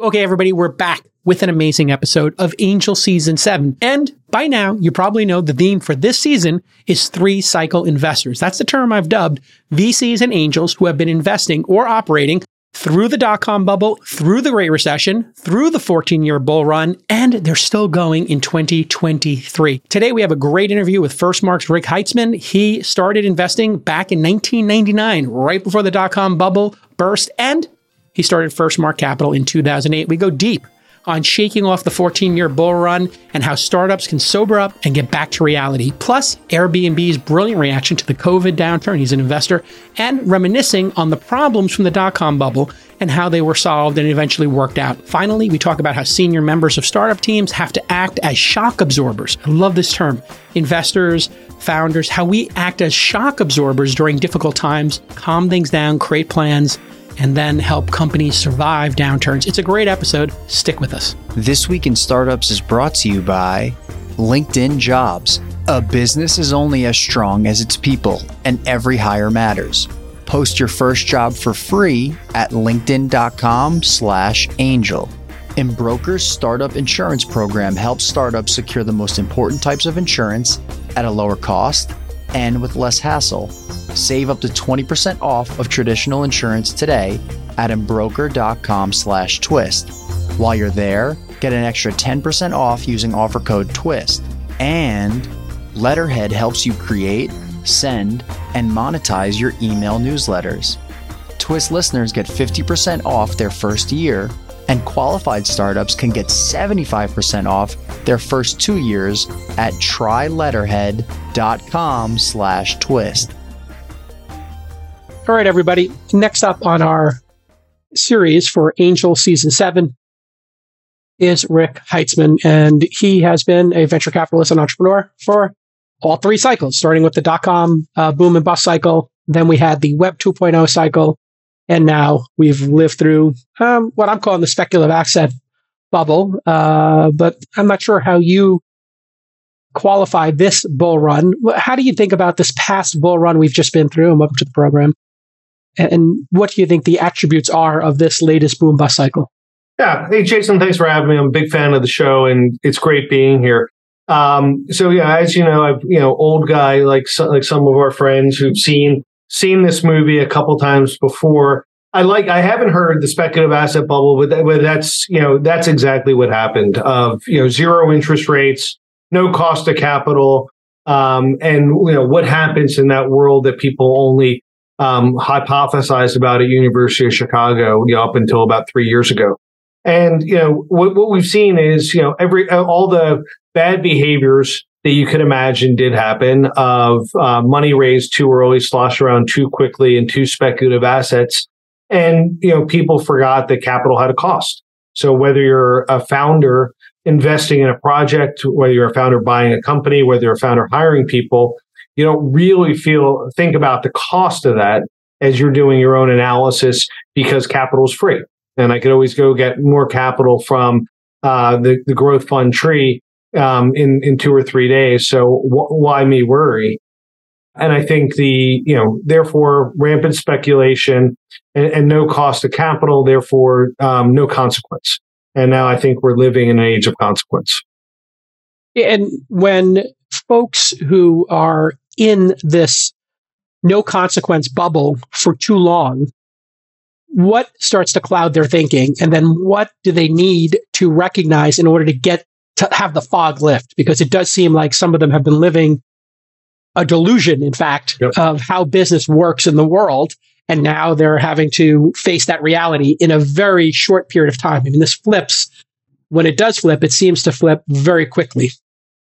Okay, everybody, we're back with an amazing episode of Angel Season 7. And by now, you probably know the theme for this season is three cycle investors. That's the term I've dubbed VCs and angels who have been investing or operating through the dot com bubble, through the Great Recession, through the 14 year bull run, and they're still going in 2023. Today, we have a great interview with Firstmark's Rick Heitzmann. He started investing back in 1999, right before the dot com bubble burst, and he started Firstmark Capital in 2008. We go deep on shaking off the 14 year bull run and how startups can sober up and get back to reality. Plus, Airbnb's brilliant reaction to the COVID downturn. He's an investor and reminiscing on the problems from the dot com bubble and how they were solved and eventually worked out. Finally, we talk about how senior members of startup teams have to act as shock absorbers. I love this term. Investors, founders, how we act as shock absorbers during difficult times, calm things down, create plans and then help companies survive downturns. It's a great episode. Stick with us. This Week in Startups is brought to you by LinkedIn Jobs. A business is only as strong as its people, and every hire matters. Post your first job for free at linkedin.com slash angel. Embroker's startup insurance program helps startups secure the most important types of insurance at a lower cost and with less hassle. Save up to 20% off of traditional insurance today at embroker.com slash twist. While you're there, get an extra 10% off using offer code TWIST. And Letterhead helps you create, send, and monetize your email newsletters. Twist listeners get 50% off their first year, and qualified startups can get 75% off their first two years at tryletterhead.com slash twist. All right, everybody. Next up on our series for Angel Season 7 is Rick Heitzmann, and he has been a venture capitalist and entrepreneur for all three cycles, starting with the dot com uh, boom and bust cycle. Then we had the Web 2.0 cycle, and now we've lived through um, what I'm calling the speculative asset bubble. Uh, but I'm not sure how you qualify this bull run. How do you think about this past bull run we've just been through? And welcome to the program. And what do you think the attributes are of this latest boom bust cycle? Yeah. Hey, Jason, thanks for having me. I'm a big fan of the show and it's great being here. Um, so yeah, as you know, I've, you know, old guy, like, like some of our friends who've seen, seen this movie a couple times before. I like, I haven't heard the speculative asset bubble, but, that, but that's, you know, that's exactly what happened of, you know, zero interest rates, no cost of capital. Um, and you know, what happens in that world that people only um, hypothesized about at University of Chicago you know, up until about three years ago. And you know what, what we've seen is you know every all the bad behaviors that you could imagine did happen of uh, money raised too early, sloshed around too quickly, and too speculative assets. And you know people forgot that capital had a cost. So whether you're a founder investing in a project, whether you're a founder buying a company, whether you're a founder hiring people, you don't really feel think about the cost of that as you're doing your own analysis because capital is free. And I could always go get more capital from uh, the the growth fund tree um, in in two or three days. So wh- why me worry? And I think the you know therefore rampant speculation and, and no cost of capital, therefore um, no consequence. And now I think we're living in an age of consequence. And when folks who are in this no consequence bubble for too long, what starts to cloud their thinking? And then what do they need to recognize in order to get to have the fog lift? Because it does seem like some of them have been living a delusion, in fact, yep. of how business works in the world. And now they're having to face that reality in a very short period of time. I mean, this flips. When it does flip, it seems to flip very quickly.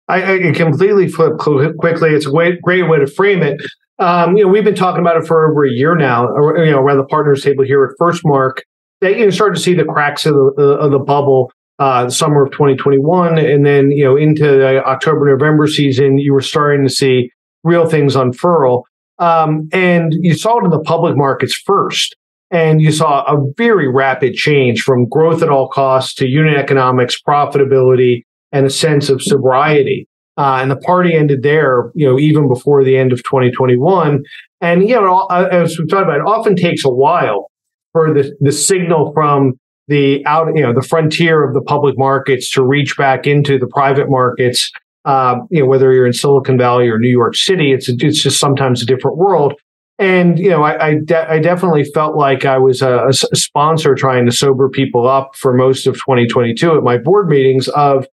I, I completely flip quickly. It's a great, great way to frame it. Um, you know, we've been talking about it for over a year now. You know, around the partners table here at First Mark, that you know, start to see the cracks of the, of the bubble. Uh, summer of 2021, and then you know into the October November season, you were starting to see real things unfurl. Um, and you saw it in the public markets first. And you saw a very rapid change from growth at all costs to unit economics, profitability, and a sense of sobriety. Uh, and the party ended there, you know, even before the end of 2021. And, you know, as we've talked about, it often takes a while for the, the signal from the out, you know, the frontier of the public markets to reach back into the private markets. Uh, you know, whether you're in Silicon Valley or New York City, it's a, it's just sometimes a different world. And you know, I I, de- I definitely felt like I was a, a, sponsor trying to sober people up for most of 2022 at my board meetings. Of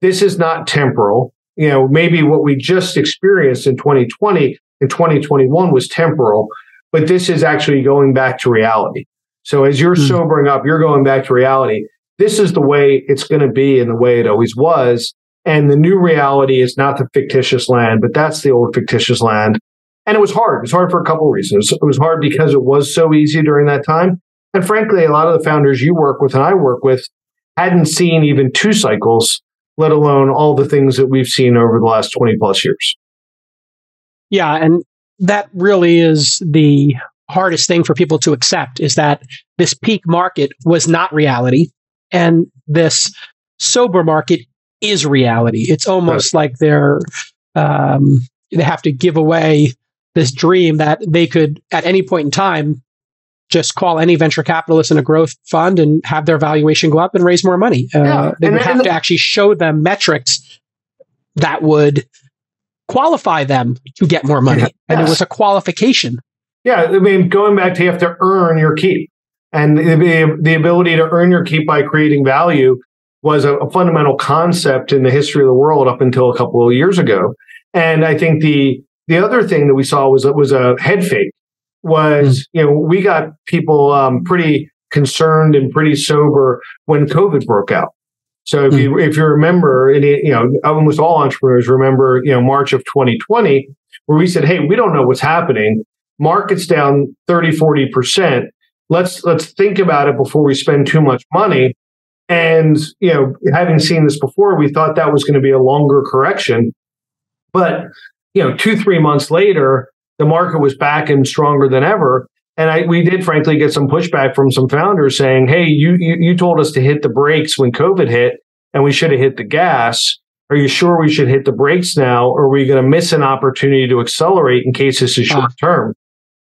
this is not temporal. You know, maybe what we just experienced in 2020 and 2021 was temporal, but this is actually going back to reality. So as you're mm. sobering up, you're going back to reality. This is the way it's going to be and the way it always was. And the new reality is not the fictitious land, but that's the old fictitious land. And it was hard. It was hard for a couple of reasons. It was hard because it was so easy during that time. And frankly, a lot of the founders you work with and I work with hadn't seen even two cycles, let alone all the things that we've seen over the last 20 plus years. Yeah. And that really is the hardest thing for people to accept is that this peak market was not reality and this sober market is reality. It's almost right. like they're, um, they have to give away this dream that they could at any point in time just call any venture capitalist in a growth fund and have their valuation go up and raise more money. Uh, yeah. They would have and to actually show them metrics that would qualify them to get more money. Yes. And it was a qualification. Yeah. I mean, going back to you have to earn your keep. And the, the ability to earn your keep by creating value was a, a fundamental concept in the history of the world up until a couple of years ago. And I think the the other thing that we saw was was a head fake. Was mm. you know we got people um, pretty concerned and pretty sober when COVID broke out. So if mm. you if you remember, you know almost all entrepreneurs remember you know March of 2020 where we said, hey, we don't know what's happening. Markets down 30, 40 percent. Let's let's think about it before we spend too much money. And you know, having seen this before, we thought that was going to be a longer correction. But you know, two, three months later, the market was back and stronger than ever. And I, we did frankly get some pushback from some founders saying, Hey, you, you, you told us to hit the brakes when COVID hit and we should have hit the gas. Are you sure we should hit the brakes now? Or are we going to miss an opportunity to accelerate in case this is short term?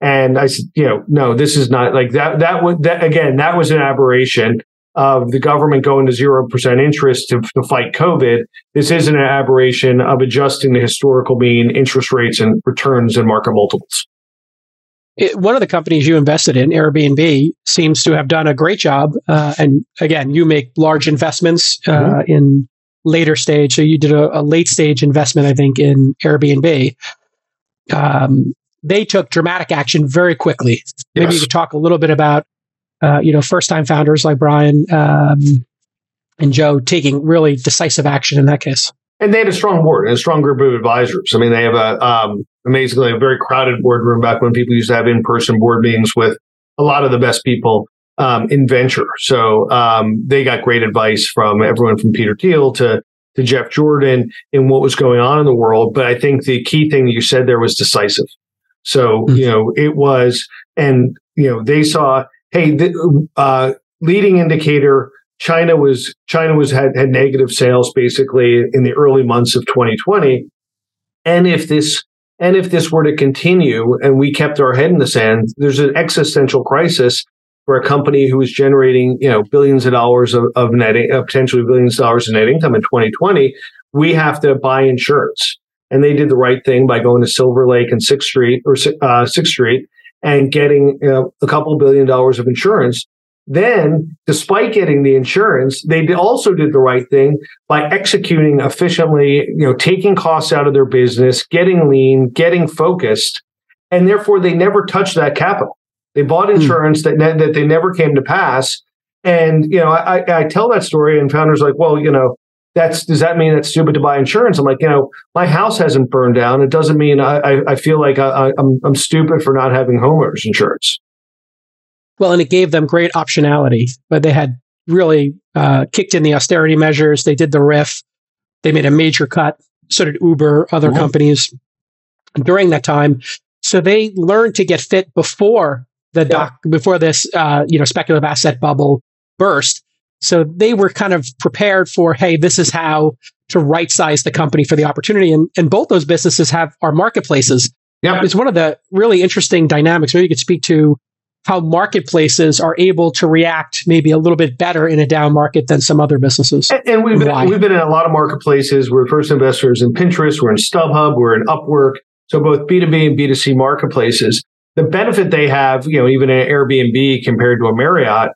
And I said, you know, no, this is not like that. That was that again, that was an aberration of the government going to 0% interest to, to fight COVID. This isn't an aberration of adjusting the historical mean interest rates and returns and market multiples. It, one of the companies you invested in, Airbnb, seems to have done a great job. Uh, and again, you make large investments uh, mm-hmm. in later stage. So you did a, a, late stage investment, I think, in Airbnb. Um, they took dramatic action very quickly. Maybe yes. you could talk a little bit about uh, you know, first time founders like Brian um, and Joe taking really decisive action in that case. And they had a strong board and a strong group of advisors. I mean, they have a um, amazingly a very crowded boardroom back when people used to have in person board meetings with a lot of the best people um, in venture. So um, they got great advice from everyone from Peter Thiel to to Jeff Jordan and what was going on in the world. But I think the key thing that you said there was decisive. So, mm-hmm. you know, it was, and, you know, they saw hey, the uh, leading indicator, China was China was had, had negative sales basically in the early months of 2020. And if this and if this were to continue and we kept our head in the sand, there's an existential crisis for a company who was generating, you know, billions of dollars of, of net, uh, potentially billions of dollars in net income in 2020. We have to buy insurance. And they did the right thing by going to Silver Lake and Sixth Street or uh, Sixth Street and getting you know, a couple billion dollars of insurance. Then, despite getting the insurance, they also did the right thing by executing efficiently, you know, taking costs out of their business, getting lean, getting focused, and therefore they never touched that capital. They bought hmm. insurance mm. that that they never came to pass. And you know, I, I tell that story, and founders like, well, you know, that's does that mean it's stupid to buy insurance? I'm like, you know, my house hasn't burned down. It doesn't mean I, I feel like I, am I'm, I'm stupid for not having homeowners insurance. Well, and it gave them great optionality, but they had really uh, kicked in the austerity measures. They did the RIF. They made a major cut. So did Uber, other mm-hmm. companies during that time. So they learned to get fit before the doc, yeah. before this, uh, you know, speculative asset bubble burst. So they were kind of prepared for, hey, this is how to right size the company for the opportunity. And, and both those businesses have our marketplaces. Yeah. It's one of the really interesting dynamics. Maybe you could speak to how marketplaces are able to react maybe a little bit better in a down market than some other businesses. And, and we've been, we've been in a lot of marketplaces. We're first investors in Pinterest, we're in StubHub, we're in Upwork. So both B2B and B2C marketplaces. The benefit they have, you know, even an Airbnb compared to a Marriott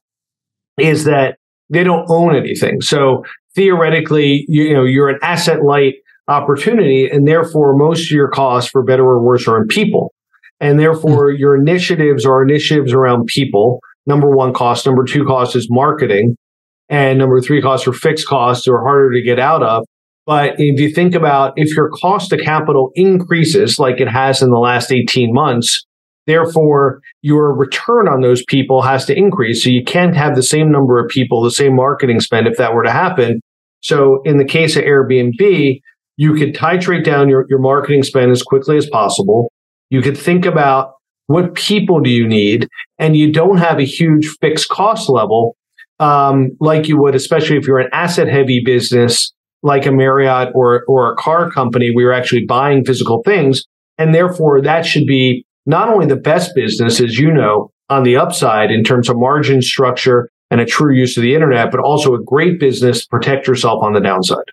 is that they don't own anything. So theoretically, you, you know, you're an asset light opportunity and therefore most of your costs for better or worse are in people. And therefore mm-hmm. your initiatives are initiatives around people. Number one cost. Number two cost is marketing. And number three costs are fixed costs are harder to get out of. But if you think about if your cost of capital increases like it has in the last 18 months, therefore your return on those people has to increase. So you can't have the same number of people, the same marketing spend if that were to happen. So in the case of Airbnb, you could titrate down your, your marketing spend as quickly as possible. You could think about what people do you need, and you don't have a huge fixed cost level um, like you would, especially if you're an asset heavy business like a Marriott or, or a car company, we are actually buying physical things. And therefore, that should be not only the best business, as you know, on the upside in terms of margin structure and a true use of the internet, but also a great business to protect yourself on the downside.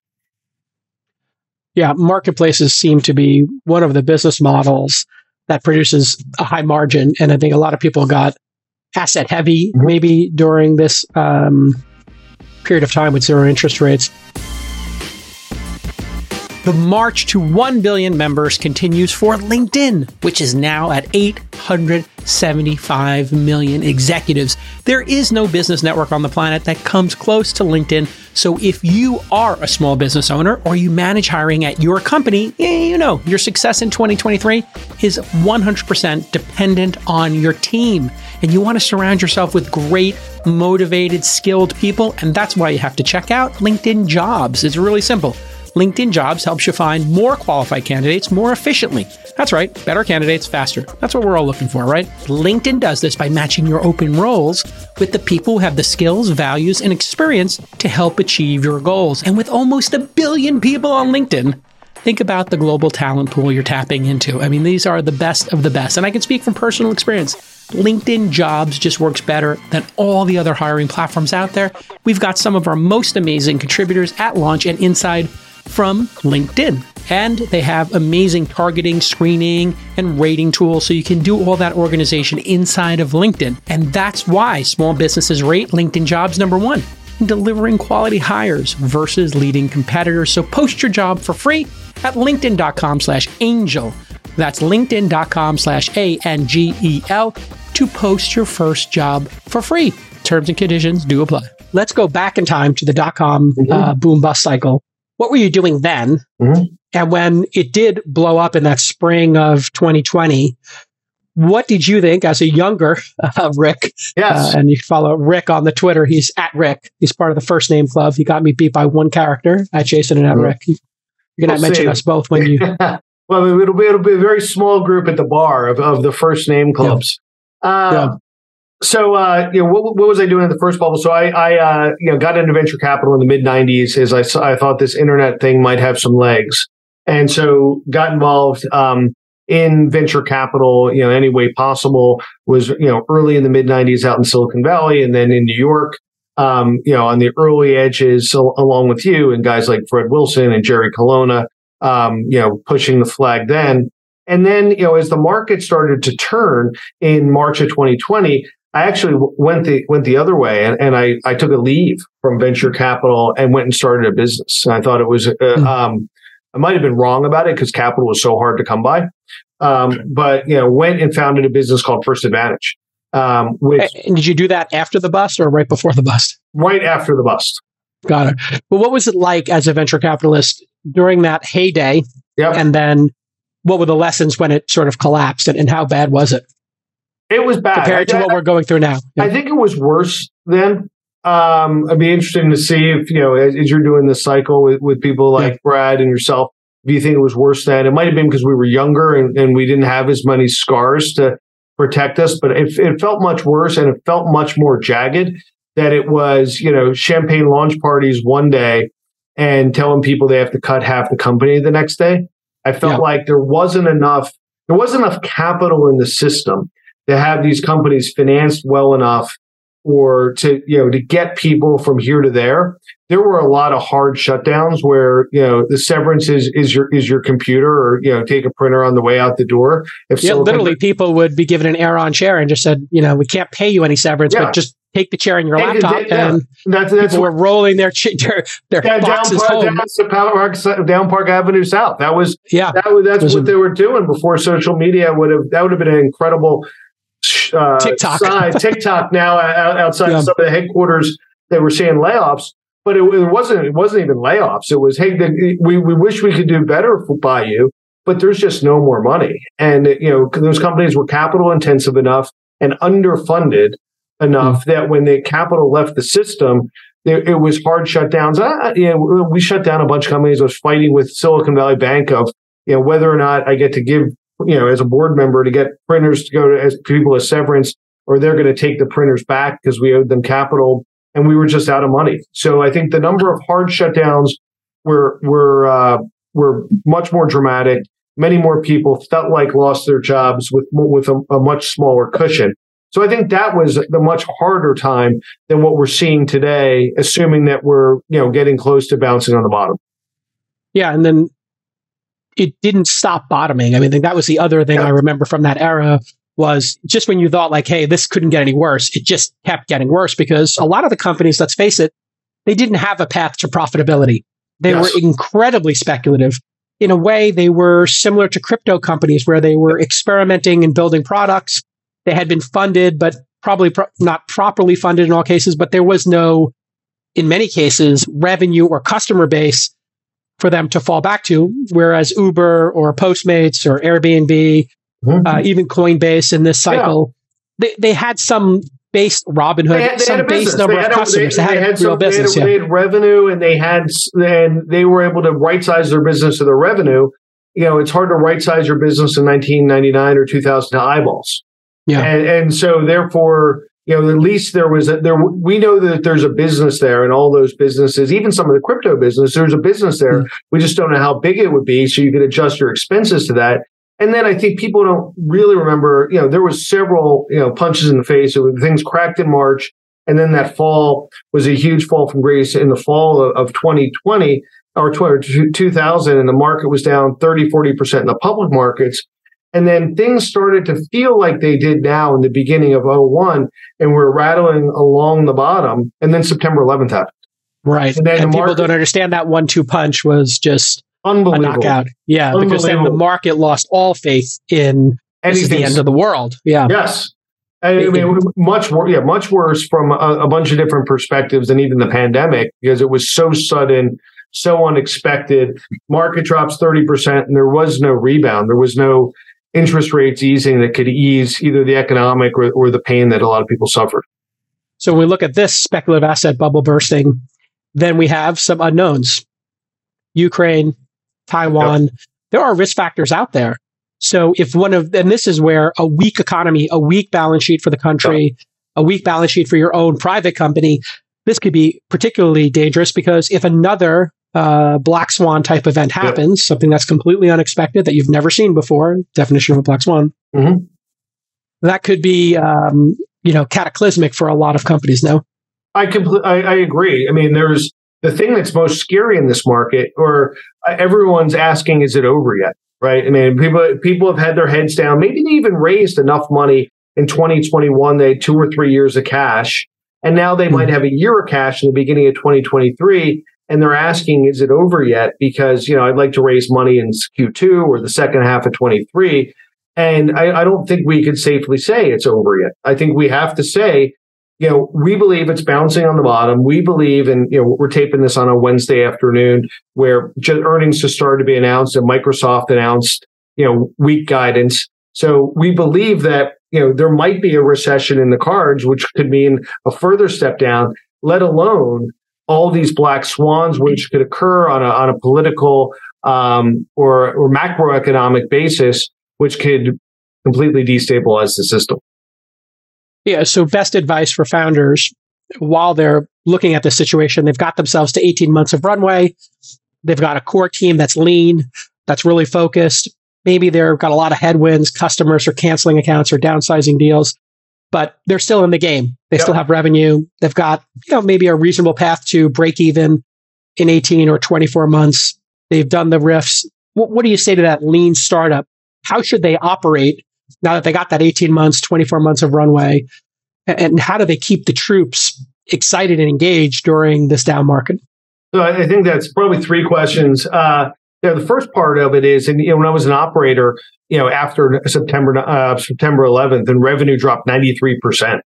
Yeah, marketplaces seem to be one of the business models that produces a high margin. And I think a lot of people got asset heavy mm-hmm. maybe during this um, period of time with zero interest rates. The march to 1 billion members continues for LinkedIn, which is now at 875 million executives. There is no business network on the planet that comes close to LinkedIn. So if you are a small business owner or you manage hiring at your company, you know your success in 2023 is 100% dependent on your team. And you want to surround yourself with great, motivated, skilled people. And that's why you have to check out LinkedIn Jobs. It's really simple. LinkedIn Jobs helps you find more qualified candidates more efficiently. That's right, better candidates faster. That's what we're all looking for, right? LinkedIn does this by matching your open roles with the people who have the skills, values, and experience to help achieve your goals. And with almost a billion people on LinkedIn, think about the global talent pool you're tapping into. I mean, these are the best of the best. And I can speak from personal experience. LinkedIn Jobs just works better than all the other hiring platforms out there. We've got some of our most amazing contributors at launch and inside from LinkedIn. And they have amazing targeting, screening, and rating tools so you can do all that organization inside of LinkedIn. And that's why small businesses rate LinkedIn jobs number one in delivering quality hires versus leading competitors. So post your job for free at linkedin.com slash angel. That's linkedin.com slash A-N-G-E-L to post your first job for free. Terms and conditions do apply. Let's go back in time to the dot com uh, boom bust cycle what were you doing then? Mm-hmm. And when it did blow up in that spring of 2020, what did you think as a younger uh, Rick? Yes. Uh, and you follow Rick on the Twitter. He's at Rick. He's part of the first name club. He got me beat by one character at Jason and at mm-hmm. Rick. You're going to we'll mention see. us both when you. well, it'll be, it'll be a very small group at the bar of, of the first name clubs. Yeah. Uh, yeah so uh, you know what, what, was I doing in the first bubble? So I, I uh, you know got into venture capital in the mid '90s as I, I thought this internet thing might have some legs, and so got involved um, in venture capital. You know, any way possible was you know early in the mid '90s out in Silicon Valley, and then in New York. Um, you know, on the early edges, along with you and guys like Fred Wilson and Jerry Colonna, um, you know, pushing the flag then. And then, you know, as the market started to turn in March of 2020, I actually went the went the other way, and, and I I took a leave from venture capital and went and started a business. And I thought it was uh, mm-hmm. um, I might have been wrong about it because capital was so hard to come by. Um, but you know, went and founded a business called First Advantage. Um, which and did you do that after the bust or right before the bust? Right after the bust. Got it. Well, what was it like as a venture capitalist during that heyday? Yep. And then what were the lessons when it sort of collapsed and, and how bad was it? It was bad compared to I, what we're going through now. Yeah. I think it was worse then. Um, I'd be interested to see if you know as, as you're doing this cycle with, with people like yeah. Brad and yourself. Do you think it was worse then? It might have been because we were younger and, and we didn't have as many scars to protect us, but it, it felt much worse and it felt much more jagged. That it was you know champagne launch parties one day and telling people they have to cut half the company the next day. I felt yeah. like there wasn't enough there wasn't enough capital in the system to have these companies financed well enough or to you know to get people from here to there there were a lot of hard shutdowns where you know the severance is is your is your computer or you know take a printer on the way out the door if yeah literally people would be given an Aeron chair and just said you know we can't pay you any severance yeah. but just take the chair in your laptop and, yeah. and that's, that's were rolling their their, their down, boxes down, home. Down, Park, down Park Avenue South. That was yeah. That was, that's was what a, they were doing before social media would have. That would have been an incredible uh, TikTok. Side. TikTok now outside yeah. some of the headquarters, they were seeing layoffs, but it, it wasn't. It wasn't even layoffs. It was, hey, the, we we wish we could do better by you, but there's just no more money, and you know those companies were capital intensive enough and underfunded enough mm-hmm. that when the capital left the system, it, it was hard shutdowns. I, you know, we shut down a bunch of companies. I was fighting with Silicon Valley Bank of you know whether or not I get to give you know, as a board member to get printers to go to as people as severance, or they're going to take the printers back because we owed them capital and we were just out of money. So I think the number of hard shutdowns were were uh, were much more dramatic. Many more people felt like lost their jobs with with a, a much smaller cushion. So I think that was the much harder time than what we're seeing today, assuming that we're you know getting close to bouncing on the bottom. Yeah, and then it didn't stop bottoming. I mean, that was the other thing yeah. I remember from that era was just when you thought like, hey, this couldn't get any worse, it just kept getting worse because a lot of the companies, let's face it, they didn't have a path to profitability. They yes. were incredibly speculative. In a way, they were similar to crypto companies where they were experimenting and building products. They had been funded, but probably pro- not properly funded in all cases, but there was no, in many cases, revenue or customer base for them to fall back to. Whereas Uber or Postmates or Airbnb, mm-hmm. uh, even Coinbase in this cycle, yeah. they, they had some base Robinhood, they had, they some base number of customers. They, they, had, had real business. They had, yeah. they had revenue and they had, and they were able to right size their business to their revenue. You know, it's hard to right size your business in 1999 or 2000 to eyeballs. Yeah. And, and so therefore, you know, at least there was a, there. We know that there's a business there, and all those businesses, even some of the crypto business, there's a business there. Mm-hmm. We just don't know how big it would be, so you could adjust your expenses to that. And then I think people don't really remember. You know, there was several you know punches in the face. So things cracked in March, and then that fall was a huge fall from grace in the fall of, of 2020 or 2000, and the market was down 30, 40 percent in the public markets. And then things started to feel like they did now in the beginning of 01, and we're rattling along the bottom. And then September 11th happened. Right. And, and people don't understand that one two punch was just unbelievable. a knockout. Yeah, because then the market lost all faith in this is the end of the world. Yeah. Yes. I mean, much worse. Yeah, much worse from a, a bunch of different perspectives than even the pandemic because it was so sudden, so unexpected. Market drops thirty percent, and there was no rebound. There was no interest rates easing that could ease either the economic or, or the pain that a lot of people suffered. So when we look at this speculative asset bubble bursting, then we have some unknowns. Ukraine, Taiwan, yep. there are risk factors out there. So if one of, and this is where a weak economy, a weak balance sheet for the country, yep. a weak balance sheet for your own private company, this could be particularly dangerous because if another uh, black swan type event happens, yep. something that's completely unexpected that you've never seen before, definition of a black swan, mm-hmm. that could be, um, you know, cataclysmic for a lot of companies. No, I completely, I, I agree. I mean, there's the thing that's most scary in this market, or uh, everyone's asking, is it over yet? Right? I mean, people people have had their heads down. Maybe they even raised enough money in 2021. They had two or three years of cash, and now they mm-hmm. might have a year of cash in the beginning of 2023 and they're asking, is it over yet? Because, you know, I'd like to raise money in Q2 or the second half of 23. And I, I don't think we could safely say it's over yet. I think we have to say, you know, we believe it's bouncing on the bottom. We believe, and you know, we're taping this on a Wednesday afternoon where earnings just started to be announced and Microsoft announced, you know, weak guidance. So we believe that, you know, there might be a recession in the cards, which could mean a further step down, let alone all these black swans, which could occur on a, on a political um, or, or macroeconomic basis, which could completely destabilize the system. Yeah. So, best advice for founders while they're looking at the situation, they've got themselves to 18 months of runway. They've got a core team that's lean, that's really focused. maybe they've got a lot of headwinds, customers are canceling accounts or downsizing deals, but they're still in the game. They yep. still have revenue. They've got, you know, maybe a reasonable path to break even in 18 or 24 months. They've done the riffs. What, what do you say to that lean startup? How should they operate now that they got that 18 months, 24 months of runway? And how do they keep the troops excited and engaged during this down market? So I think that's probably three questions. Uh, know, the first part of it is, and you know, when I was an operator, you know, after September uh, September 11th, and revenue dropped 93 percent,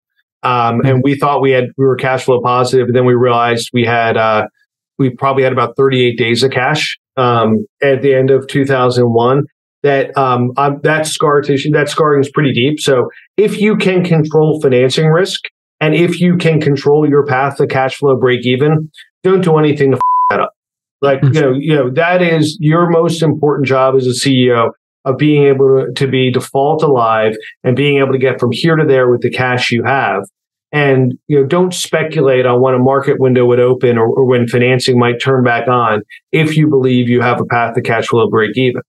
um, and we thought we had we were cash flow positive, and then we realized we had uh, we probably had about 38 days of cash um, at the end of 2001. That um, that scar tissue, that scarring is pretty deep. So if you can control financing risk, and if you can control your path to cash flow break even, don't do anything to. Like you know, you know that is your most important job as a CEO of being able to, be default alive and being able to get from here to there with the cash you have. And you know, don't speculate on when a market window would open or, or when financing might turn back on if you believe you have a path to cash flow break even.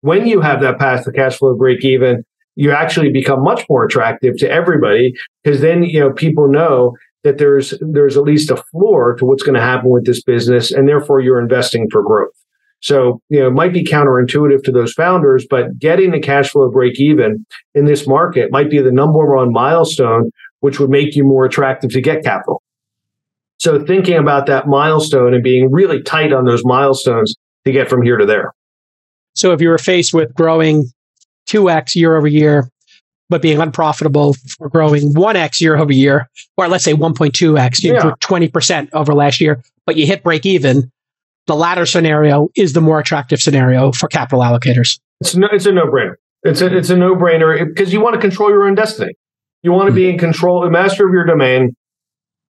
When you have that path to cash flow break even, you actually become much more attractive to everybody because then you know people know that there's there's at least a floor to what's going to happen with this business and therefore you're investing for growth. So you know it might be counterintuitive to those founders but getting the cash flow break even in this market might be the number one milestone which would make you more attractive to get capital. So thinking about that milestone and being really tight on those milestones to get from here to there. So if you were faced with growing 2x year over year, but being unprofitable for growing 1x year over year, or let's say 1.2x, you yeah. 20% over last year, but you hit break even, the latter scenario is the more attractive scenario for capital allocators. It's, no, it's a no brainer. It's a, it's a no brainer because you want to control your own destiny. You want to be in control, a master of your domain.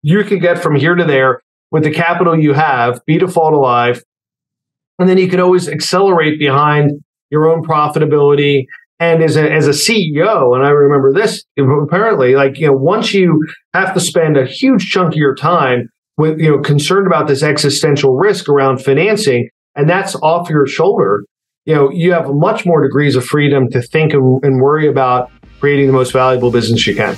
You can get from here to there with the capital you have, be default alive, and then you can always accelerate behind your own profitability and as a, as a CEO, and I remember this apparently, like, you know, once you have to spend a huge chunk of your time with, you know, concerned about this existential risk around financing, and that's off your shoulder, you know, you have much more degrees of freedom to think and, and worry about creating the most valuable business you can.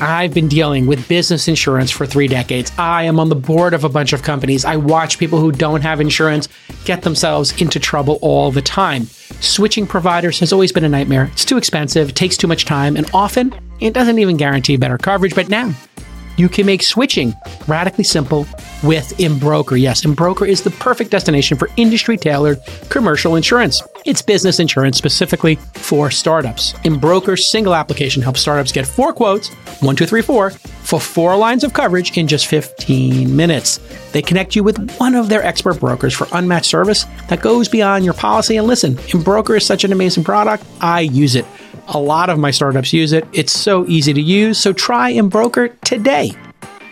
I've been dealing with business insurance for three decades. I am on the board of a bunch of companies. I watch people who don't have insurance get themselves into trouble all the time. Switching providers has always been a nightmare. It's too expensive, takes too much time, and often it doesn't even guarantee better coverage. But now, you can make switching radically simple with Embroker. Yes, Embroker is the perfect destination for industry tailored commercial insurance. It's business insurance specifically for startups. Embroker's single application helps startups get four quotes, one, two, three, four, for four lines of coverage in just 15 minutes. They connect you with one of their expert brokers for unmatched service that goes beyond your policy. And listen, Embroker is such an amazing product. I use it. A lot of my startups use it. It's so easy to use. So try Embroker today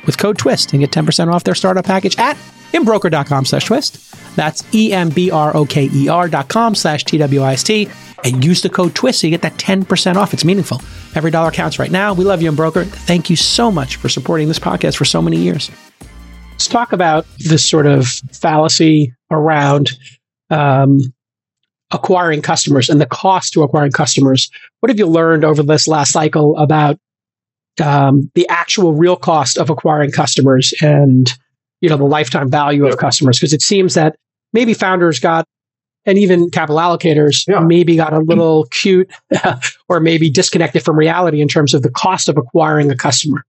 with code TWIST and get 10% off their startup package at embroker.com slash twist. That's E-M-B-R-O-K-E-R dot com slash T-W-I-S-T and use the code TWIST so you get that 10% off. It's meaningful. Every dollar counts right now. We love you, Embroker. Thank you so much for supporting this podcast for so many years. Let's talk about this sort of fallacy around um, acquiring customers and the cost to acquiring customers. What have you learned over this last cycle about um, the actual real cost of acquiring customers and you know the lifetime value of customers? Because it seems that maybe founders got and even capital allocators yeah. maybe got a little cute or maybe disconnected from reality in terms of the cost of acquiring a customer.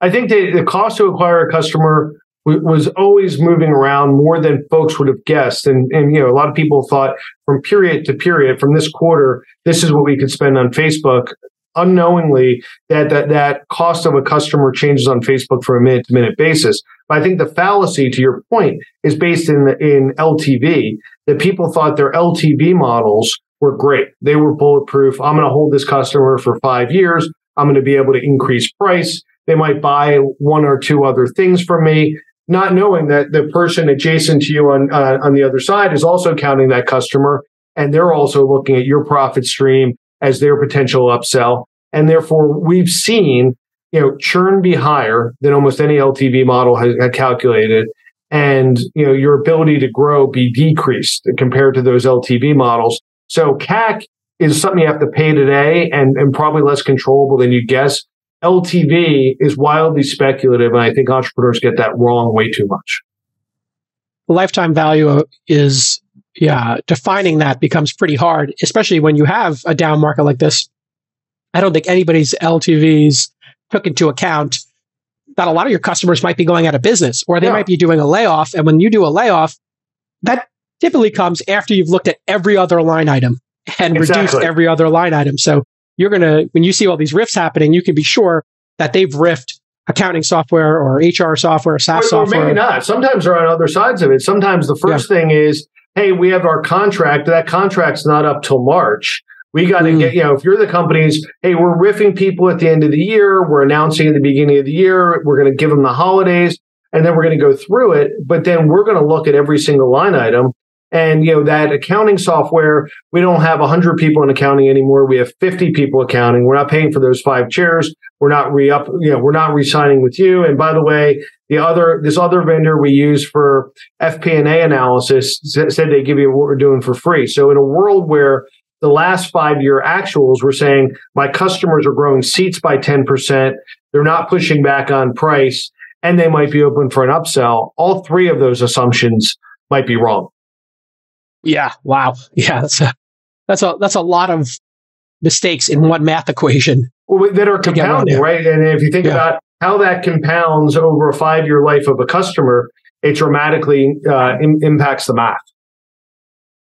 I think the, the cost to acquire a customer was always moving around more than folks would have guessed. And, and, you know, a lot of people thought from period to period, from this quarter, this is what we could spend on Facebook. Unknowingly, that, that that cost of a customer changes on Facebook from a minute to minute basis. But I think the fallacy, to your point, is based in in LTV. That people thought their LTV models were great. They were bulletproof. I'm going to hold this customer for five years. I'm going to be able to increase price. They might buy one or two other things from me not knowing that the person adjacent to you on uh, on the other side is also counting that customer and they're also looking at your profit stream as their potential upsell and therefore we've seen you know churn be higher than almost any LTV model has calculated and you know your ability to grow be decreased compared to those LTV models. So CAC is something you have to pay today and, and probably less controllable than you guess. LTV is wildly speculative, and I think entrepreneurs get that wrong way too much. Lifetime value is, yeah, defining that becomes pretty hard, especially when you have a down market like this. I don't think anybody's LTVs took into account that a lot of your customers might be going out of business or they yeah. might be doing a layoff. And when you do a layoff, that typically comes after you've looked at every other line item and exactly. reduced every other line item. So you're going to, when you see all these rifts happening, you can be sure that they've riffed accounting software or HR software, SaaS or, software. Or maybe not. Sometimes they're on other sides of it. Sometimes the first yeah. thing is, hey, we have our contract. That contract's not up till March. We got to mm. get, you know, if you're the companies, hey, we're riffing people at the end of the year. We're announcing at the beginning of the year. We're going to give them the holidays and then we're going to go through it. But then we're going to look at every single line item. And, you know, that accounting software, we don't have 100 people in accounting anymore. We have 50 people accounting. We're not paying for those five chairs. We're not re up, you know, we're not re-signing with you. And by the way, the other, this other vendor we use for FP&A analysis said they give you what we're doing for free. So in a world where the last five year actuals were saying my customers are growing seats by 10%. They're not pushing back on price and they might be open for an upsell. All three of those assumptions might be wrong. Yeah. Wow. Yeah. That's a, that's a, that's a lot of mistakes in one math equation well, that are compounding, right? And if you think yeah. about how that compounds over a five year life of a customer, it dramatically uh, Im- impacts the math.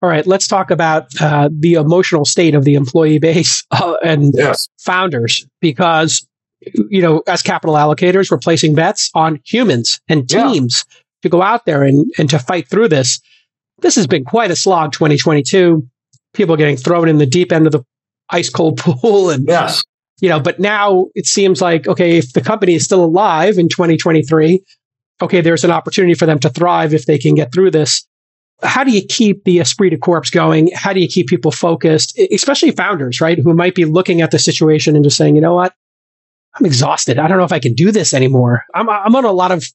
All right, let's talk about uh, the emotional state of the employee base uh, and yes. founders, because you know, as capital allocators, we're placing bets on humans and teams yeah. to go out there and, and to fight through this. This has been quite a slog. 2022, people getting thrown in the deep end of the ice cold pool, and yes, you know. But now it seems like okay, if the company is still alive in 2023, okay, there's an opportunity for them to thrive if they can get through this how do you keep the esprit de corps going? How do you keep people focused, especially founders, right? Who might be looking at the situation and just saying, you know what? I'm exhausted. I don't know if I can do this anymore. I'm, I'm on a lot of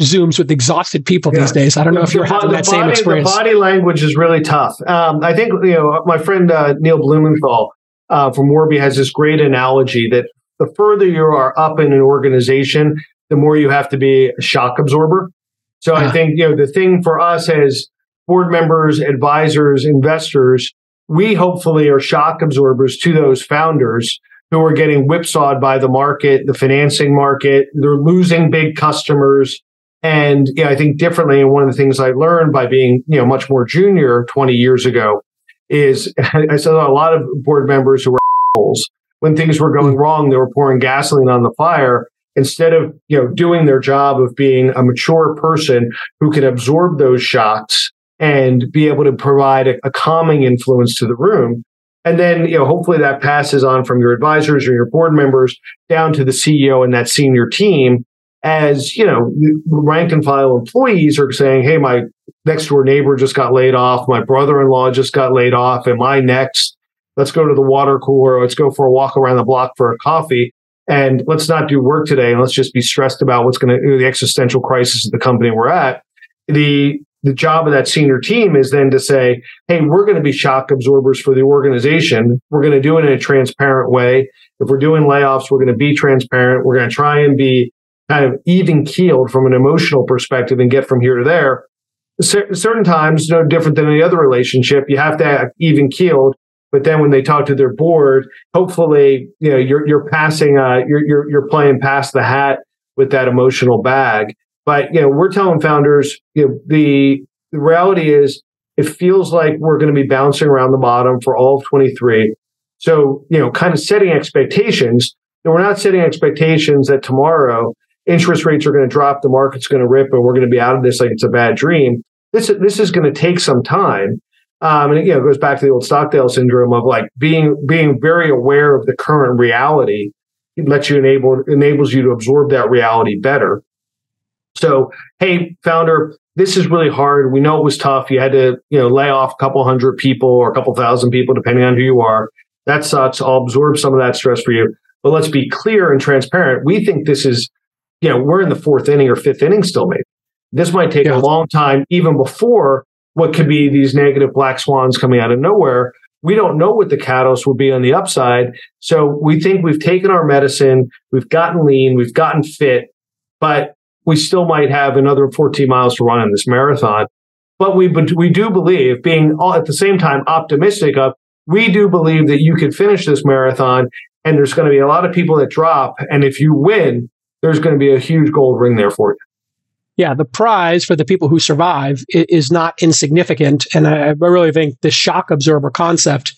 Zooms with exhausted people yeah. these days. I don't know if you're having that body, same experience. The body language is really tough. Um, I think, you know, my friend uh, Neil Blumenthal uh, from Warby has this great analogy that the further you are up in an organization, the more you have to be a shock absorber. So uh I uh-huh. think, you know, the thing for us as board members, advisors, investors, we hopefully are shock absorbers to those founders who are getting whipsawed by the market, the financing market. They're losing big customers. And yeah, I think differently. And one of the things I learned by being, you know, much more junior 20 years ago is I saw a lot of board members who were assholes. When things were going mm. wrong, they were pouring gasoline on the fire instead of, you know, doing their job of being a mature person who can absorb those shocks and be able to provide a, a calming influence to the room. And then, you know, hopefully that passes on from your advisors or your board members down to the CEO and that senior team as, you know, rank and file employees are saying, Hey, my next door neighbor just got laid off. My brother-in-law just got laid off. Am I next? Let's go to the water cooler. Let's go for a walk around the block for a coffee. And let's not do work today. And let's just be stressed about what's going to, the existential crisis of the company we're at. The the job of that senior team is then to say, hey, we're going to be shock absorbers for the organization. We're going to do it in a transparent way. If we're doing layoffs, we're going to be transparent. We're going to try and be kind of even keeled from an emotional perspective and get from here to there. C- certain times, no different than any other relationship, you have to act even keeled. But then when they talk to their board, hopefully, you know, you're, you're passing, uh, you're, you're, you're playing past the hat with that emotional bag. But you know, we're telling founders, you know, the the reality is it feels like we're going to be bouncing around the bottom for all of 23. So, you know, kind of setting expectations. And we're not setting expectations that tomorrow interest rates are going to drop, the market's going to rip, and we're going to be out of this like it's a bad dream. This this is going to take some time. Um, and it, you know, it goes back to the old Stockdale syndrome of like being being very aware of the current reality. It lets you enable enables you to absorb that reality better. So, hey, founder, this is really hard. We know it was tough. You had to, you know, lay off a couple hundred people or a couple thousand people, depending on who you are. That sucks. I'll absorb some of that stress for you. But let's be clear and transparent. We think this is, you know, we're in the fourth inning or fifth inning still, maybe. This might take yeah. a long time, even before what could be these negative black swans coming out of nowhere. We don't know what the catalyst will be on the upside. So we think we've taken our medicine, we've gotten lean, we've gotten fit, but we still might have another 14 miles to run in this marathon. But we, we do believe, being all, at the same time optimistic of, we do believe that you could finish this marathon and there's going to be a lot of people that drop. And if you win, there's going to be a huge gold ring there for you. Yeah, the prize for the people who survive is not insignificant. And I really think the shock absorber concept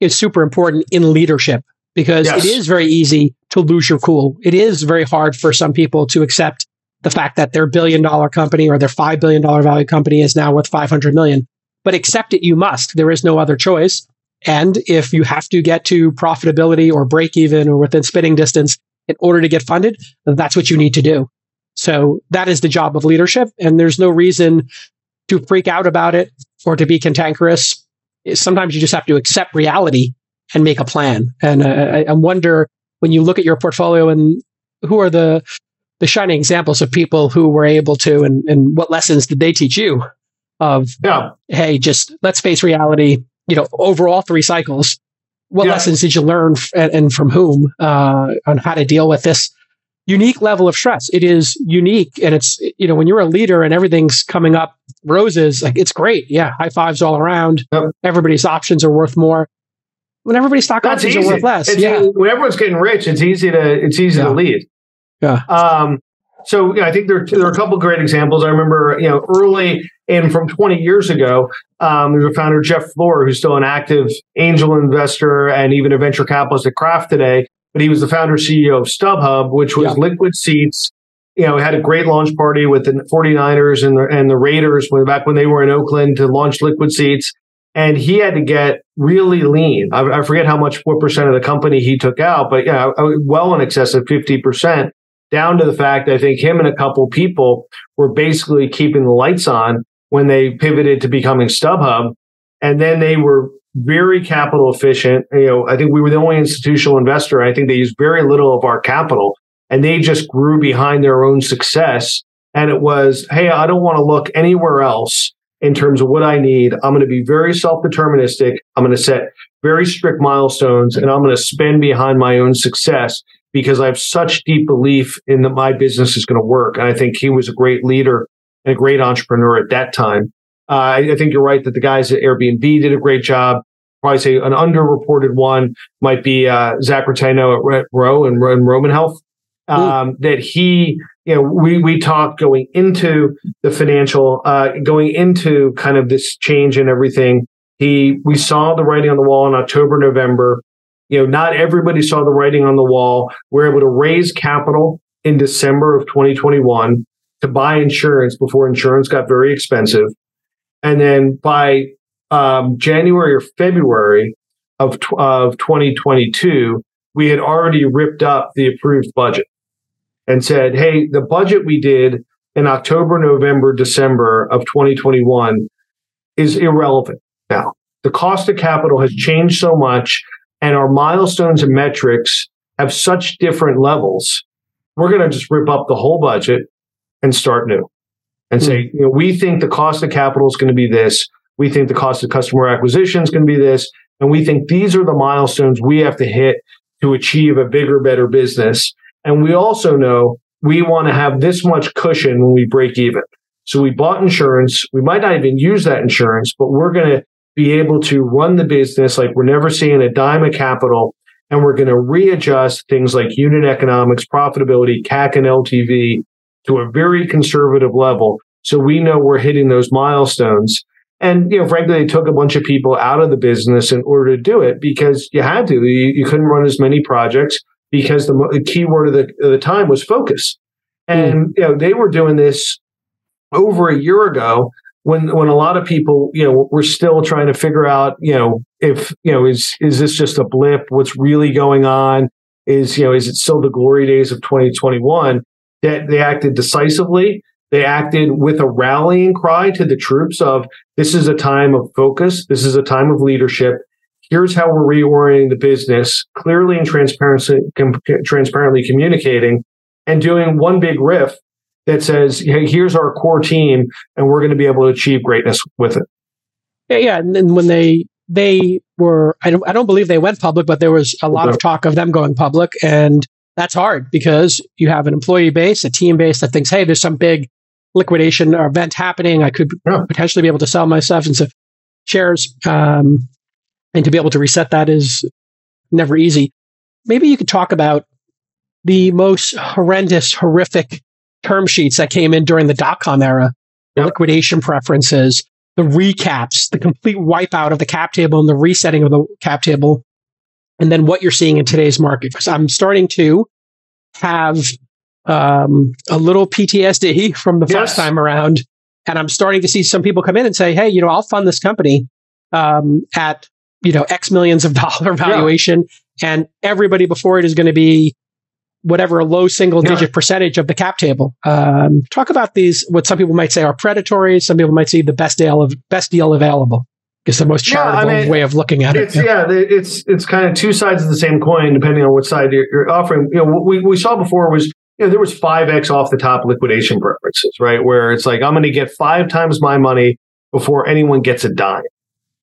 is super important in leadership because yes. it is very easy to lose your cool. It is very hard for some people to accept the fact that their billion dollar company or their $5 billion value company is now worth 500 million. But accept it you must. There is no other choice. And if you have to get to profitability or break even or within spitting distance in order to get funded, that's what you need to do. So that is the job of leadership. And there's no reason to freak out about it or to be cantankerous. Sometimes you just have to accept reality and make a plan. And uh, I, wonder when you look at your portfolio and who are the the shining examples of people who were able to and, and what lessons did they teach you of yeah. hey just let's face reality you know, over all three cycles, what yeah. lessons did you learn f- and, from whom uh, on how to deal with this unique level of stress? It is unique, and it's you know when you're a leader and everything's coming up roses, like it's great. Yeah, high fives all around. Yep. Everybody's options are worth more. When everybody's stock That's options easy. are worth less, it's, yeah. When everyone's getting rich, it's easy to it's easy yeah. to lead. Yeah. Um, so yeah, I think there, there are a couple great examples. I remember, you know, early and from 20 years ago, um, there's a founder, Jeff Fluhr, who's still an active angel investor and even a venture capitalist at Craft today. But he was the founder CEO of StubHub, which was yeah. liquid seats. You know, had a great launch party with the 49ers and the, and the Raiders when, back when they were in Oakland to launch liquid seats. And he had to get really lean. I, I forget how much, what percent of the company he took out, but yeah, well in excess of 50% down to the fact I think him and a couple people were basically keeping the lights on when they pivoted to becoming StubHub. And then they were very capital efficient. You know, I think we were the only institutional investor. I think they used very little of our capital and they just grew behind their own success. And it was, hey, I don't want to look anywhere else in terms of what I need. I'm going to be very self deterministic. I'm going to set very strict milestones and I'm going to spend behind my own success because I have such deep belief in that my business is going to work. And I think he was a great leader and a great entrepreneur at that time. Uh, I, I, think you're right that the guys at Airbnb did a great job. Probably say an underreported one might be uh, Zach Reitano at Ro and, and Roman Health. Um, that he, you know, we we talked going into the financial, uh, going into kind of this change and everything. He, we saw the writing on the wall in October, November you know, not everybody saw the writing on the wall. We're able to raise capital in December of 2021 to buy insurance before insurance got very expensive. And then by um, January or February of, of 2022, we had already ripped up the approved budget and said, hey, the budget we did in October, November, December of 2021 is irrelevant now. The cost of capital has changed so much and our milestones and metrics have such different levels, we're going to just rip up the whole budget and start new and mm-hmm. say, you know, we think the cost of capital is going to be this. We think the cost of customer acquisition is going to be this. And we think these are the milestones we have to hit to achieve a bigger, better business. And we also know we want to have this much cushion when we break even. So we bought insurance. We might not even use that insurance, but we're going to be able to run the business like we're never seeing a dime of capital. And we're going to readjust things like unit economics, profitability, CAC and LTV to a very conservative level. So we know we're hitting those milestones. And, you know, frankly, they took a bunch of people out of the business in order to do it because you had to. You, you couldn't run as many projects because the, the key word of the, of the time was focus. And, mm. you know, they were doing this over a year ago when when a lot of people you know we're still trying to figure out you know if you know is is this just a blip? What's really going on? Is you know is it still the glory days of 2021 that they acted decisively. They acted with a rallying cry to the troops of this is a time of focus. This is a time of leadership. Here's how we're reorienting the business clearly and transparently com- transparently communicating and doing one big RIF that says, hey, here's our core team, and we're going to be able to achieve greatness with it. Yeah, yeah. And then when they they were, I don't, I don't believe they went public, but there was a lot of talk of them going public, and that's hard because you have an employee base, a team base that thinks, hey, there's some big liquidation or event happening. I could yeah. potentially be able to sell myself into shares, um, and to be able to reset that is never easy. Maybe you could talk about the most horrendous, horrific term sheets that came in during the dot com era, yep. liquidation preferences, the recaps, the complete wipeout of the cap table and the resetting of the cap table, and then what you're seeing in today's market. Because I'm starting to have um, a little PTSD from the yes. first time around, and I'm starting to see some people come in and say, "Hey, you know, I'll fund this company um, at you know X millions of dollar valuation, yeah. and everybody before it is going to be whatever a low single digit yeah. percentage of the cap table. Um, talk about these, what some people might say are predatory. Some people might see the best deal of best deal available. Is the most charitable yeah, I mean, way of looking at it's, it. Yeah. yeah, it's it's kind of two sides of the same coin, depending on what side you're, you're offering. You know, what we, we saw before was you know there was five x off the top liquidation preferences, right? Where it's like I'm going to get five times my money before anyone gets a dime,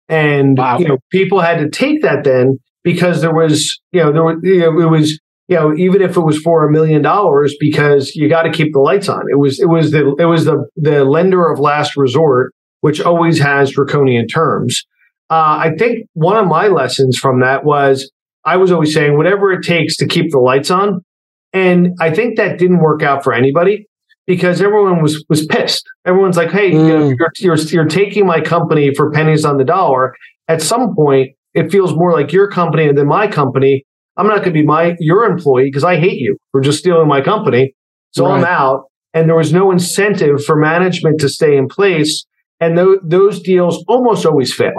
and wow. you know people had to take that then because there was you know there was you know, it was you know, even if it was for a million dollars, because you got to keep the lights on. It was, it was the, it was the, the lender of last resort, which always has draconian terms. Uh, I think one of my lessons from that was I was always saying whatever it takes to keep the lights on. And I think that didn't work out for anybody because everyone was was pissed. Everyone's like, "Hey, mm. you know, you're, you're you're taking my company for pennies on the dollar." At some point, it feels more like your company than my company I'm not going to be my your employee because I hate you for just stealing my company. So right. I'm out. And there was no incentive for management to stay in place. And th- those deals almost always fail.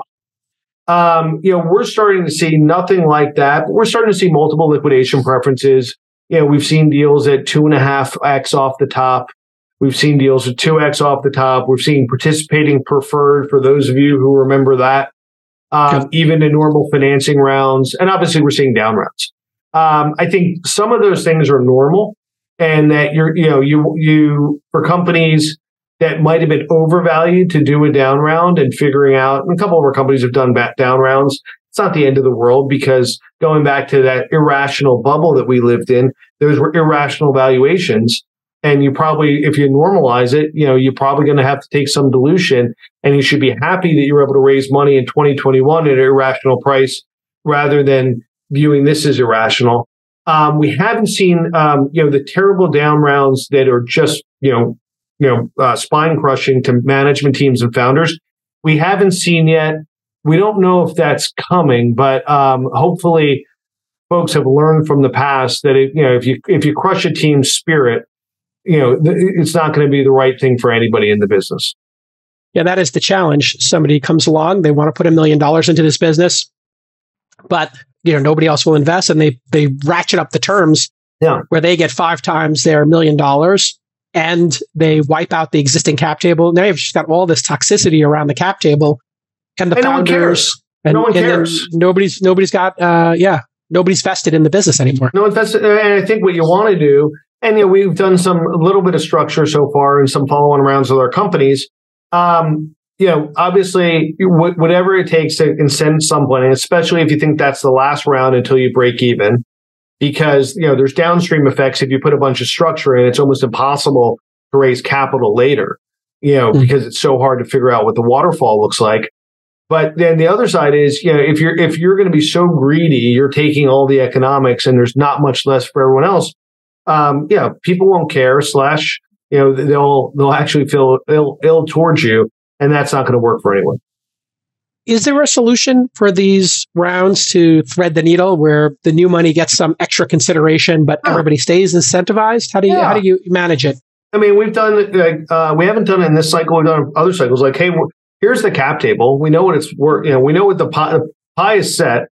Um, you know, we're starting to see nothing like that, but we're starting to see multiple liquidation preferences. You know, we've seen deals at two and a half X off the top. We've seen deals at 2x off the top. We've seen participating preferred for those of you who remember that um, even in normal financing rounds. And obviously, we're seeing down rounds. Um, I think some of those things are normal, and that you're, you know, you you for companies that might have been overvalued to do a down round and figuring out. a couple of our companies have done back down rounds. It's not the end of the world because going back to that irrational bubble that we lived in, those were irrational valuations and you probably if you normalize it you know you're probably going to have to take some dilution and you should be happy that you're able to raise money in 2021 at an irrational price rather than viewing this as irrational. Um, we haven't seen um, you know the terrible down rounds that are just you know you know uh, spine crushing to management teams and founders. We haven't seen yet. We don't know if that's coming but um, hopefully folks have learned from the past that it, you know if you if you crush a team's spirit you know, it's not going to be the right thing for anybody in the business. Yeah, that is the challenge. Somebody comes along, they want to put a million dollars into this business, but you know nobody else will invest, and they they ratchet up the terms yeah. where they get five times their million dollars, and they wipe out the existing cap table. Now you've just got all this toxicity around the cap table, and the and founders. No and, no one cares. nobody's nobody's got uh, yeah nobody's vested in the business anymore. No one's vested, and I think what you want to do and you know, we've done some a little bit of structure so far and some follow-on rounds with our companies. Um, you know, obviously, whatever it takes to incent someone, and especially if you think that's the last round until you break even, because you know there's downstream effects. If you put a bunch of structure in, it's almost impossible to raise capital later. You know, mm-hmm. because it's so hard to figure out what the waterfall looks like. But then the other side is, you know, if you're if you're going to be so greedy, you're taking all the economics, and there's not much less for everyone else um, yeah, people won't care. Slash, you know, they'll they'll actually feel ill ill towards you, and that's not going to work for anyone. Is there a solution for these rounds to thread the needle where the new money gets some extra consideration, but everybody stays incentivized? How do you yeah. how do you manage it? I mean, we've done like uh, we haven't done it in this cycle. We've done other cycles. Like, hey, here's the cap table. We know what it's worth. You know, we know what the pie, the pie is set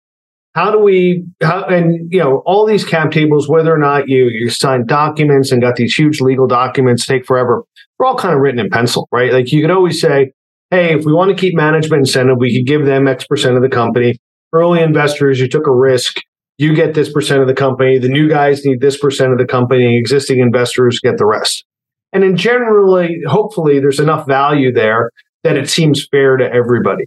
how do we how, and you know all these cap tables whether or not you you sign documents and got these huge legal documents take forever they're all kind of written in pencil right? Like you could always say hey if we want to keep management incentive we could give them x percent of the company. Early investors you took a risk. You get this percent of the company. The new guys need this percent of the company. Existing investors get the rest. And in generally, hopefully, there's enough value there that it seems fair to everybody.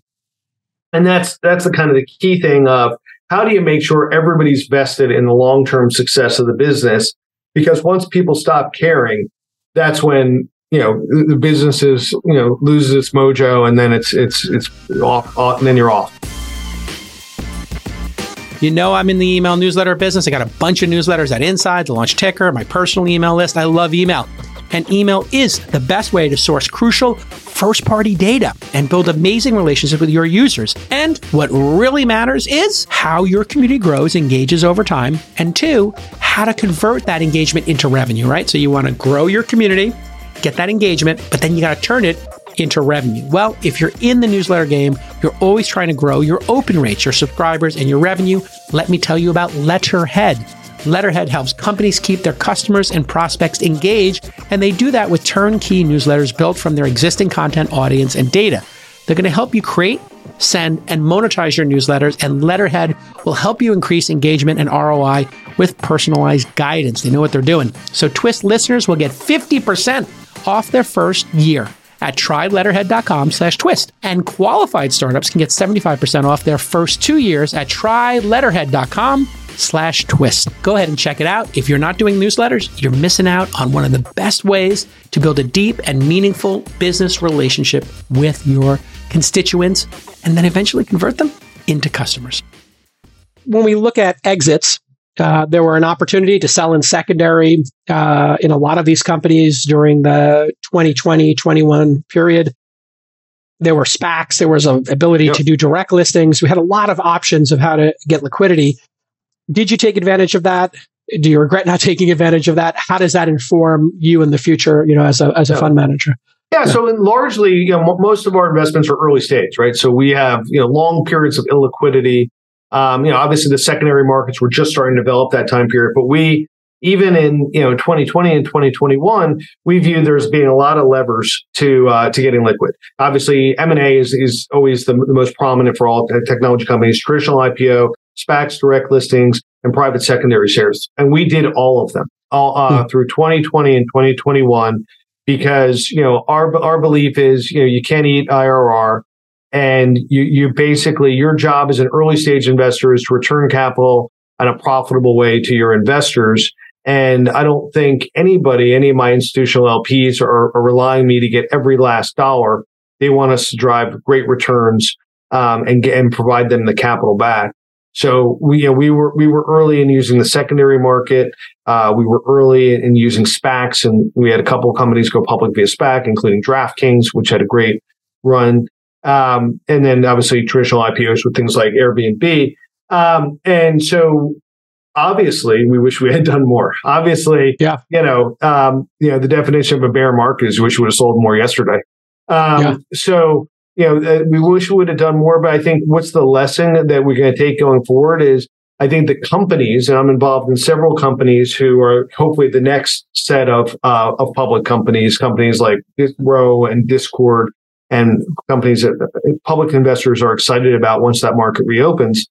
And that's that's the kind of the key thing of how do you make sure everybody's vested in the long term success of the business? Because once people stop caring, that's when you know the business is you know loses its mojo, and then it's it's it's off, off and then you're off. You know, I'm in the email newsletter business. I got a bunch of newsletters at Inside, the Launch Ticker, my personal email list. I love email. And email is the best way to source crucial first party data and build amazing relationships with your users. And what really matters is how your community grows, engages over time, and two, how to convert that engagement into revenue, right? So you want to grow your community, get that engagement, but then you got to turn it into revenue? Well, if you're in the newsletter game, you're always trying to grow your open rates, your subscribers, and your revenue. Let me tell you about Letterhead. Letterhead helps companies keep their customers and prospects engaged, and they do that with turnkey newsletters built from their existing content, audience, and data. They're going to help you create, send, and monetize your newsletters, and Letterhead will help you increase engagement and ROI with personalized guidance. They know what they're doing. So, Twist listeners will get 50% off their first year at tryletterhead.com slash twist. And qualified startups can get 75% off their first two years at tryletterhead.com slash twist. Go ahead and check it out. If you're not doing newsletters, you're missing out on one of the best ways to build a deep and meaningful business relationship with your constituents and then eventually convert them into customers. When we look at exits, uh, there were an opportunity to sell in secondary uh, in a lot of these companies during the 2020 21 period. There were SPACs. There was an ability yep. to do direct listings. We had a lot of options of how to get liquidity. Did you take advantage of that? Do you regret not taking advantage of that? How does that inform you in the future, you know, as a, as a fund manager? Yeah, so largely, you know, most of our investments are early stage, right? So we have, you know, long periods of illiquidity um, you know, obviously the secondary markets were just starting to develop that time period, but we, even in you know 2020 and 2021, we view there's being a lot of levers to uh, to getting liquid. Obviously, M and A is is always the, the, most prominent for all technology companies: traditional IPO, SPACs, direct listings, and private secondary shares. And we did all of them all uh, hmm. through 2020 and 2021 because you know our our belief is you know you can't eat IRR and you, you basically, your job as an early stage investor is to return capital in a profitable way to your investors. And I don't think anybody, any of my institutional LPs are, are relying me to get every last dollar. They want us to drive great returns um, and get, and provide them the capital back. So we you know, we were we were early in using the secondary market. Uh, we were early in using SPACs, and we had a couple of companies go public via SPAC, including DraftKings, which had a great run. Um, and then obviously traditional IPOs with things like Airbnb. Um, and so obviously we wish we had done more. Obviously, yeah. you know, um, you know, the definition of a bear market is wish we would have sold more yesterday. Um, yeah. so, you know, we wish we would have done more, but I think what's the lesson that we're going to take going forward is I think the companies, and I'm involved in several companies who are hopefully the next set of uh, of public companies, companies like Ro and Discord, and companies that public investors are excited about once that market reopens.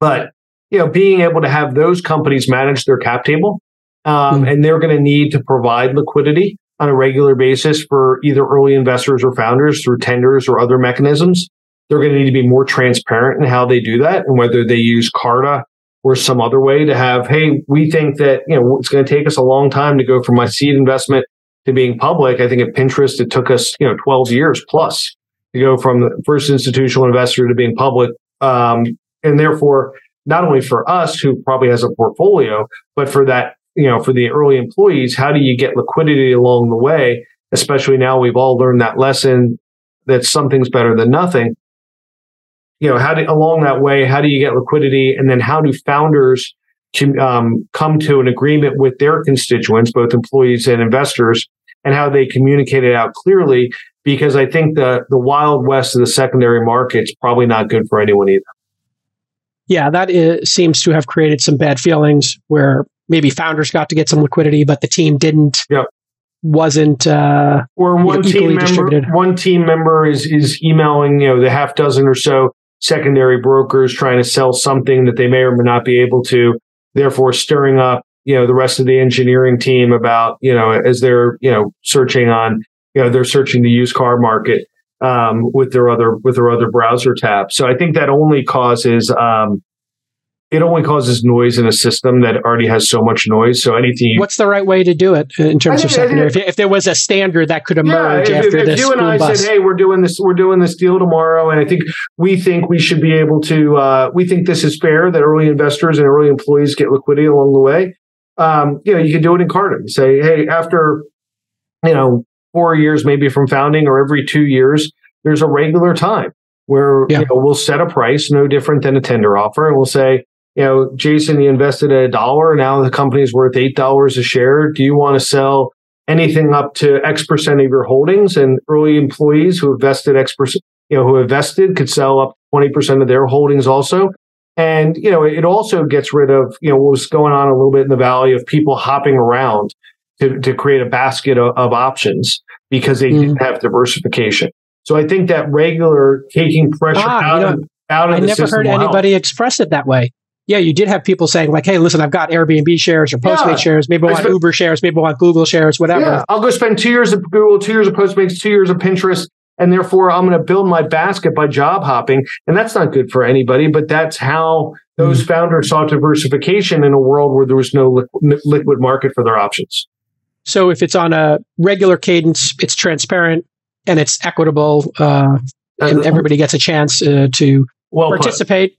But you know, being able to have those companies manage their cap table, um, mm and they're going to need to provide liquidity on a regular basis for either early investors or founders through tenders or other mechanisms. They're going to need to be more transparent in how they do that and whether they use Carta or some other way to have, hey, we think that, you know, it's going to take us a long time to go from my seed investment to being public. I think at Pinterest, it took us, you know, 12 years plus to go from the first institutional investor to being public. Um, and therefore, not only for us who probably has a portfolio, but for that, you know, for the early employees, how do you get liquidity along the way? Especially now we've all learned that lesson that something's better than nothing. You know, how do along that way, how do you get liquidity? And then how do founders um, come to an agreement with their constituents, both employees and investors, and how they communicate it out clearly. Because I think the the wild west of the secondary market's probably not good for anyone either. Yeah, that is, seems to have created some bad feelings where maybe founders got to get some liquidity, but the team didn't. Yep. Wasn't uh, or one know, team member one team member is is emailing you know the half dozen or so secondary brokers trying to sell something that they may or may not be able to, therefore stirring up you know, the rest of the engineering team about, you know, as they're, you know, searching on, you know, they're searching the used car market um, with their other with their other browser tabs. So I think that only causes um, it only causes noise in a system that already has so much noise. So anything. What's the right way to do it in terms of secondary? If, if, there was a standard that could emerge yeah, if, after if, this, if you and I bus. said, "Hey, we're doing this, we're doing this deal tomorrow," and I think we think we should be able to, uh, we think this is fair that early investors and early employees get liquidity along the way. Um, you know, you can do it in Carta. Say, hey, after you know four years, maybe from founding, or every two years, there's a regular time where yeah. you know, we'll set a price no different than a tender offer, and we'll say you know, Jason, you invested a dollar. Now the company is worth $8 a share. Do you want to sell anything up to X percent of your holdings? And early employees who invested X percent, you know, who invested could sell up 20% of their holdings also. And, you know, it also gets rid of, you know, what was going on a little bit in the valley of people hopping around to, to create a basket of, of options because they mm. didn't have diversification. So I think that regular taking pressure ah, out, you know, of, out of I never heard anybody express it that way yeah, you did have people saying like, "Hey, listen, I've got Airbnb shares or Postmates yeah. shares. Maybe I want Uber shares. Maybe I want Google shares. Whatever. Yeah, I'll go spend two years of Google, two years of Postmates, two years of Pinterest, and therefore I'm going to build my basket by job hopping. And that's not good for anybody. But that's how those mm-hmm. founders saw diversification in a world where there was no liquid, liquid market for their options. So if it's on a regular cadence, it's transparent and it's equitable, uh, and everybody gets a chance uh, to well participate. Put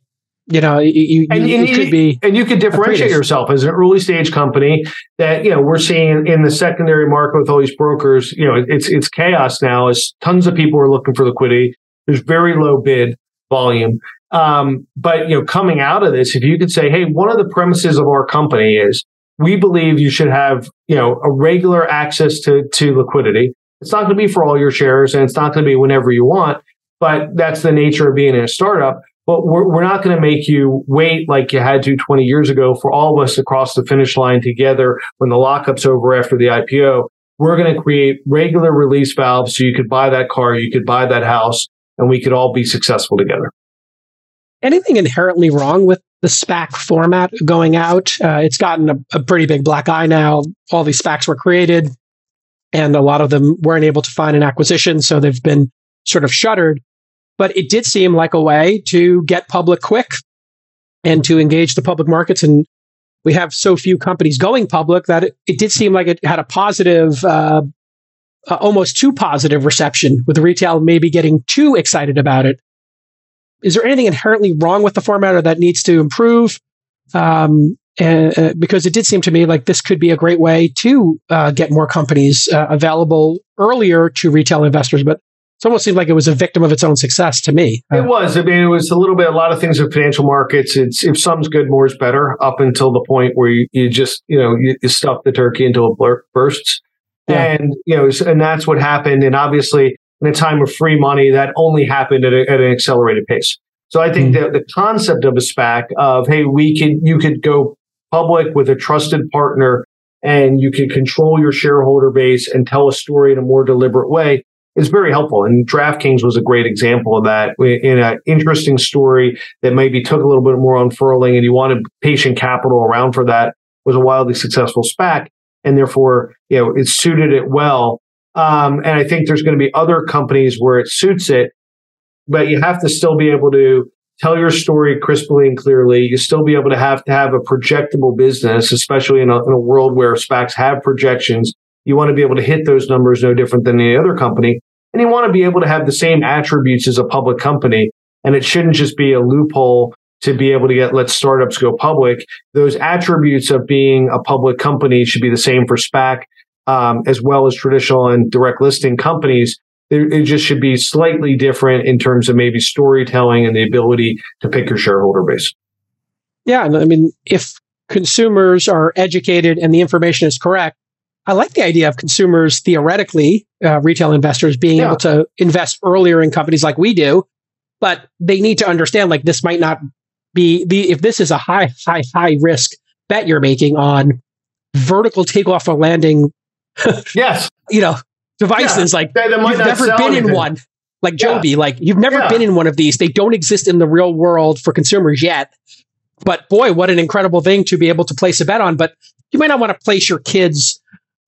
you know, you, and, you, and, could be, and you could differentiate yourself as an early stage company that you know we're seeing in the secondary market with all these brokers. You know, it's it's chaos now. As tons of people are looking for liquidity. There's very low bid volume. Um, but you know, coming out of this, if you could say, hey, one of the premises of our company is we believe you should have you know a regular access to to liquidity. It's not going to be for all your shares, and it's not going to be whenever you want. But that's the nature of being in a startup but we're, we're not going to make you wait like you had to 20 years ago for all of us to cross the finish line together when the lockup's over after the IPO. We're going to create regular release valves so you could buy that car, you could buy that house, and we could all be successful together. Anything inherently wrong with the SPAC format going out? Uh, it's gotten a, a pretty big black eye now. All these SPACs were created, and a lot of them weren't able to find an acquisition, so they've been sort of shuttered but it did seem like a way to get public quick and to engage the public markets. And we have so few companies going public that it, it did seem like it had a positive, uh, uh, almost too positive reception with retail maybe getting too excited about it. Is there anything inherently wrong with the format or that needs to improve? Um, uh, because it did seem to me like this could be a great way to uh, get more companies uh, available earlier to retail investors. But it almost seemed like it was a victim of its own success to me. It was. I mean, it was a little bit, a lot of things in financial markets. It's if some's good, more is better up until the point where you, you just, you know, you, you stuff the turkey until it bursts. Yeah. And, you know, and that's what happened. And obviously, in a time of free money, that only happened at, a, at an accelerated pace. So I think mm-hmm. that the concept of a SPAC of, hey, we can, you could go public with a trusted partner and you can control your shareholder base and tell a story in a more deliberate way is very helpful. And DraftKings was a great example of that in an interesting story that maybe took a little bit more unfurling and you wanted patient capital around for that was a wildly successful SPAC. And therefore, you know, it suited it well. Um, and I think there's going to be other companies where it suits it, but you have to still be able to tell your story crisply and clearly. You still be able to have to have a projectable business, especially in a, in a world where SPACs have projections you want to be able to hit those numbers no different than any other company. And you want to be able to have the same attributes as a public company. And it shouldn't just be a loophole to be able to get let startups go public. Those attributes of being a public company should be the same for SPAC um, as well as traditional and direct listing companies. It, it just should be slightly different in terms of maybe storytelling and the ability to pick your shareholder base. Yeah, And I mean, if consumers are educated and the information is correct, I like the idea of consumers theoretically, uh, retail investors being yeah. able to invest earlier in companies like we do, but they need to understand like this might not be the if this is a high, high, high risk bet you're making on vertical takeoff or landing. yes, you know devices yeah. like you've never been anything. in one. Like Joby, yeah. like you've never been in one of these. They don't exist in the real world for consumers yet. But boy, what an incredible thing to be able to place a bet on. But you might not want to place your kids,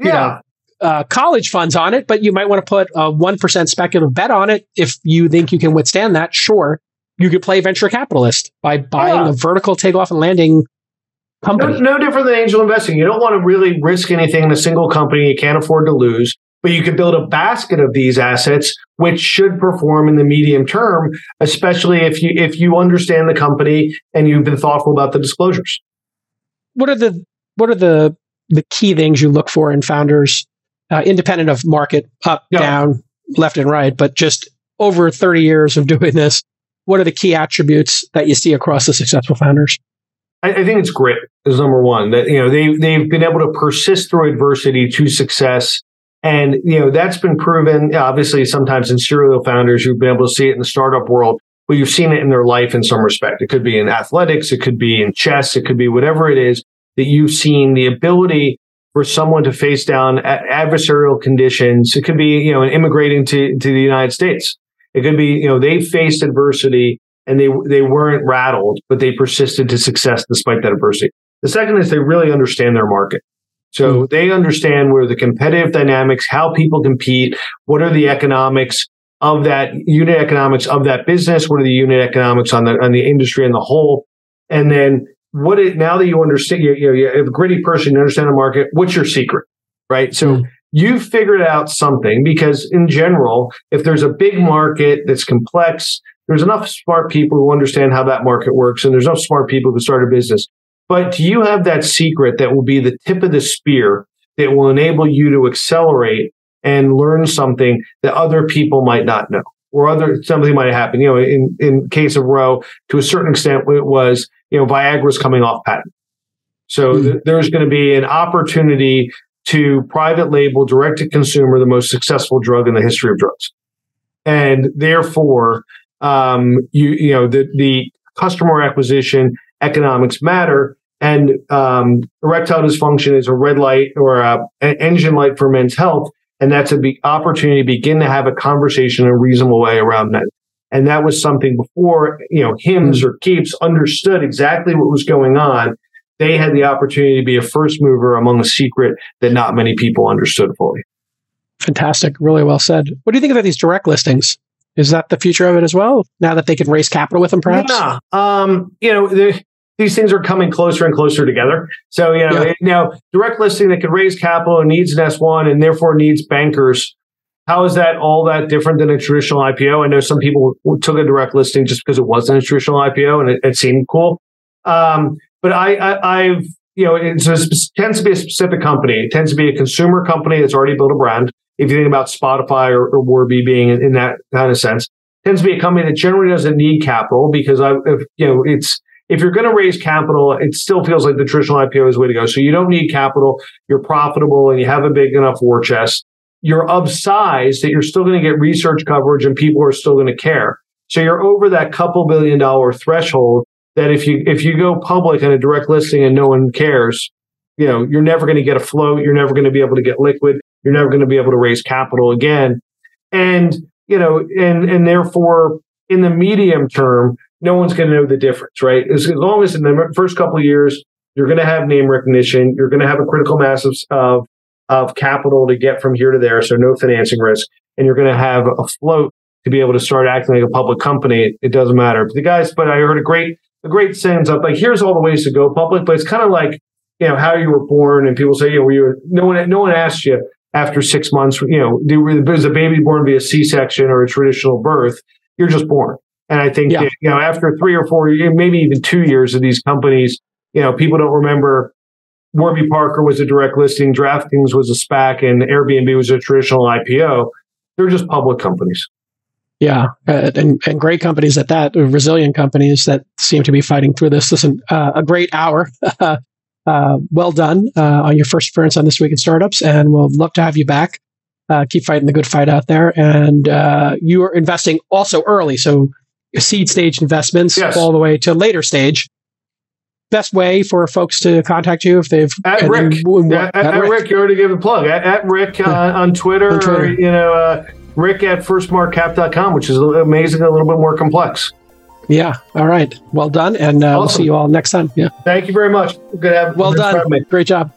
you know, uh, college funds on it, but you might want to put a 1% speculative bet on it. If you think you can withstand that, sure. You could play venture capitalist by buying Yeah. a vertical takeoff and landing No, company. no different than angel investing. You don't want to really risk anything in a single company you can't afford to lose, but you could build a basket of these assets which should perform in the medium term, especially if you if you understand the company and you've been thoughtful about the disclosures. What are the what are the the key things you look for in founders, uh, independent of market up, Yeah. down, left, and right, but just over 30 years of doing this? What are the key attributes that you see across the successful founders? I, I think it's grit is number one. That you know they they've been able to persist through adversity to success, and you know that's been proven. Obviously, sometimes in serial founders, you've been able to see it in the startup world, but you've seen it in their life in some respect. It could be in athletics, it could be in chess, it could be whatever it is that you've seen the ability for someone to face down adversarial conditions. It could be you know immigrating to to the United States. It could be you know they faced adversity and they they weren't rattled, but they persisted to success despite that adversity. The second is they really understand their market. So hmm. they understand where the competitive dynamics, how people compete, what are the economics of that unit economics of that business, what are the unit economics on the on the industry in the whole, and then what it now that you understand, you're, you're, you're a gritty person, you understand the market. What's your secret, right? So Mm. you've figured out something because in general, if there's a big market that's complex, there's enough smart people who understand how that market works, and there's enough smart people who start a business. But do you have that secret that will be the tip of the spear that will enable you to accelerate and learn something that other people might not know, or other something might happen? You know, in in case of Ro, to a certain extent, it was you know Viagra's coming off patent, so Mm. th- there's going to be an opportunity to private label, direct to consumer, the most successful drug in the history of drugs, and therefore, um, you you know the the customer acquisition economics matter. And um, erectile dysfunction is a red light or a, an engine light for men's health, and that's a big opportunity to begin to have a conversation in a reasonable way around that. And that was something before you know Hims or keeps understood exactly what was going on. They had the opportunity to be a first mover among a secret that not many people understood fully. Fantastic. Really well said. What do you think about these direct listings? Is that the future of it as well? Now that they can raise capital with them, perhaps? Yeah. Um, you know, the, these things are coming closer and closer together. So, you know, Yeah. now direct listing that could raise capital and needs an S1 and therefore needs bankers. How is that all that different than a traditional IPO? I know some people took a direct listing just because it wasn't a traditional IPO and it, it seemed cool. Um, but I, I, I've, you know, spe- tends to be a specific company. It tends to be a consumer company that's already built a brand. If you think about Spotify or, or Warby being in, in that kind of sense, tends to be a company that generally doesn't need capital because I, if, you know, it's if you're going to raise capital, it still feels like the traditional IPO is the way to go. So you don't need capital. You're profitable and you have a big enough war chest. You're of size that you're still going to get research coverage and people are still going to care. So you're over that couple billion dollar threshold that if you if you go public on a direct listing and no one cares, you know, you're never going to get a float. You're never going to be able to get liquid. You're never going to be able to raise capital again. And, you know, and and therefore in the medium term, no one's going to know the difference, right? As, as long as in the first couple years, you're going to have name recognition, you're going to have a critical mass of, of of capital to get from here to there, so no financing risk, and you're going to have a float to be able to start acting like a public company. It doesn't matter. But the guys, but I heard a great a great sentence up like, here's all the ways to go public, but it's kind of like you know how you were born, and people say, you know, were you no one no one asked you after six months, you know, was a baby born via C-section or a traditional birth? You're just born. And I think Yeah. that, you know, after three or four, maybe even two years of these companies, you know, people don't remember Warby Parker was a direct listing, DraftKings was a SPAC, and Airbnb was a traditional IPO. They're just public companies. Yeah, uh, and and great companies at that, resilient companies that seem to be fighting through this. Listen, uh, a great hour. uh, well done uh, on your first appearance on this week in startups, and we'll love to have you back. Uh, keep fighting the good fight out there, and uh, you are investing also early, so seed stage investments Yes. all the way to later stage. Best way for folks to contact you if they've At then Rick. w- At, at, Rick. you already gave a plug. At, at Rick uh, on Twitter, On Twitter. or, you know, uh, Rick at firstmarkcap.com, which is amazing, a little bit more complex. Yeah. All right. Well done, and uh, we'll see you all next time. Yeah. Thank you very much. Good to have Well done. Great job.